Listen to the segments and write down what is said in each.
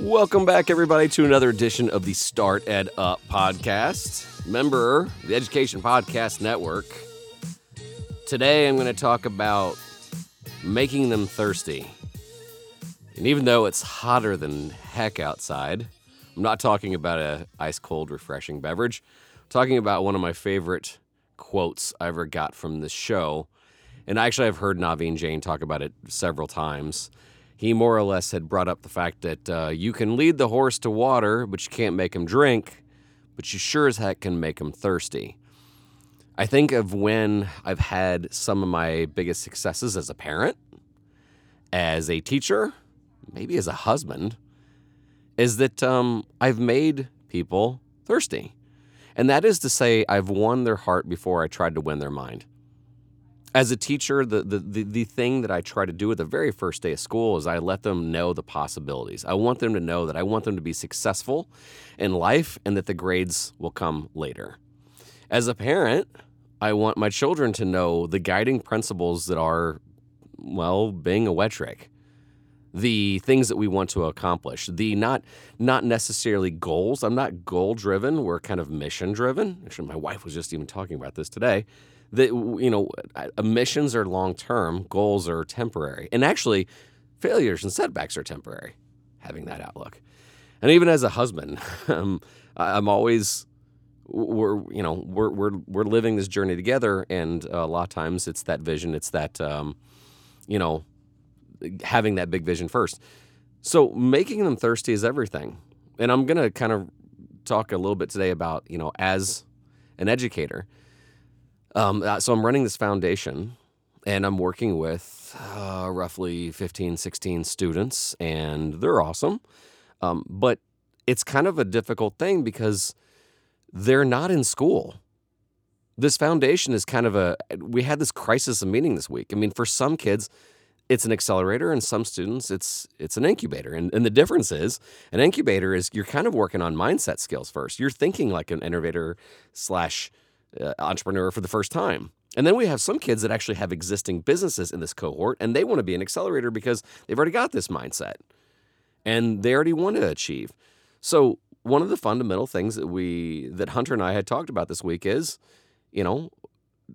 Welcome back, everybody, to another edition of the Start Ed Up podcast, member of the Education Podcast Network. Today, I'm going to talk about making them thirsty. And even though it's hotter than heck outside, I'm not talking about a ice cold, refreshing beverage. I'm talking about one of my favorite quotes I ever got from this show. And actually, I've heard Naveen Jain talk about it several times he more or less had brought up the fact that uh, you can lead the horse to water, but you can't make him drink, but you sure as heck can make him thirsty. I think of when I've had some of my biggest successes as a parent, as a teacher, maybe as a husband, is that um, I've made people thirsty. And that is to say, I've won their heart before I tried to win their mind as a teacher, the, the, the, the, thing that I try to do at the very first day of school is I let them know the possibilities. I want them to know that I want them to be successful in life and that the grades will come later. As a parent, I want my children to know the guiding principles that are, well, being a Wettrick. The things that we want to accomplish, the not not necessarily goals. I'm not goal driven. We're kind of mission driven. Actually, my wife was just even talking about this today that you know missions are long term, goals are temporary, and actually failures and setbacks are temporary. Having that outlook, and even as a husband, um, I'm always we're you know we're we're we're living this journey together, and a lot of times it's that vision, it's that um, you know having that big vision first. So making them thirsty is everything, and I'm gonna kind of talk a little bit today about you know as an educator um, uh, so I'm running this foundation and I'm working with uh, roughly 15, 16 students, and they're awesome. Um, but it's kind of a difficult thing because they're not in school. This foundation is kind of a, we had this crisis of meaning this week. I mean, for some kids, it's an accelerator and some students it's it's an incubator and, and the difference is an incubator is you're kind of working on mindset skills first you're thinking like an innovator slash uh, entrepreneur for the first time. And then we have some kids that actually have existing businesses in this cohort and they want to be an accelerator because they've already got this mindset and they already want to achieve. So, one of the fundamental things that we that Hunter and I had talked about this week is, you know,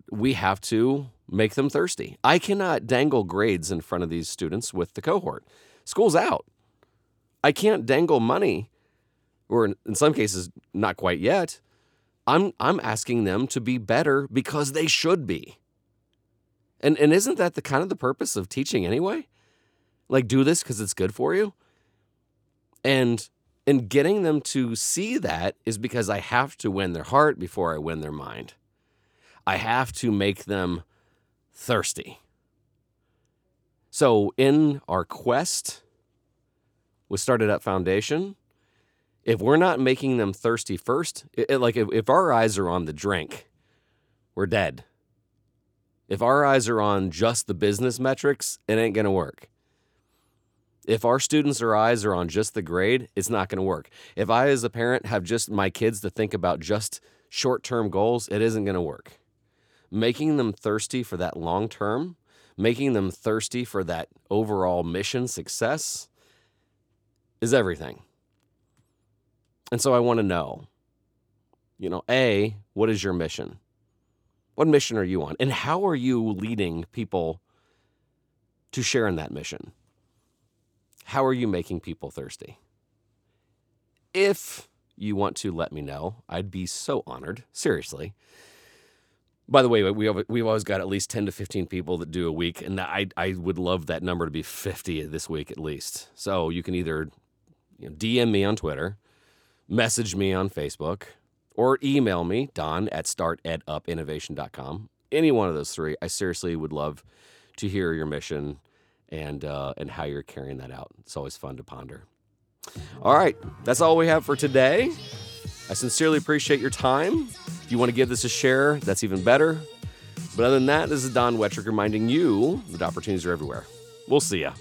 we have to make them thirsty. I cannot dangle grades in front of these students with the cohort. School's out. I can't dangle money or in some cases not quite yet I'm I'm asking them to be better because they should be. And and isn't that the kind of the purpose of teaching anyway? Like do this cuz it's good for you? And and getting them to see that is because I have to win their heart before I win their mind. I have to make them thirsty. So in our quest with Started Up Foundation, if we're not making them thirsty first, it, it, like if, if our eyes are on the drink, we're dead. If our eyes are on just the business metrics, it ain't going to work. If our students' or eyes are on just the grade, it's not going to work. If I, as a parent, have just my kids to think about just short term goals, it isn't going to work. Making them thirsty for that long term, making them thirsty for that overall mission success is everything. And so I want to know, you know, A, what is your mission? What mission are you on? And how are you leading people to share in that mission? How are you making people thirsty? If you want to let me know, I'd be so honored. Seriously. By the way, we we've always got at least 10 to 15 people that do a week, and I, I would love that number to be 50 this week at least. So you can either DM me on Twitter, message me on Facebook, or email me, don at startedupinnovation.com. Any one of those three. I seriously would love to hear your mission and, uh, and how you're carrying that out. It's always fun to ponder. All right, that's all we have for today. I sincerely appreciate your time. If you want to give this a share, that's even better. But other than that, this is Don Wettrick reminding you that opportunities are everywhere. We'll see ya.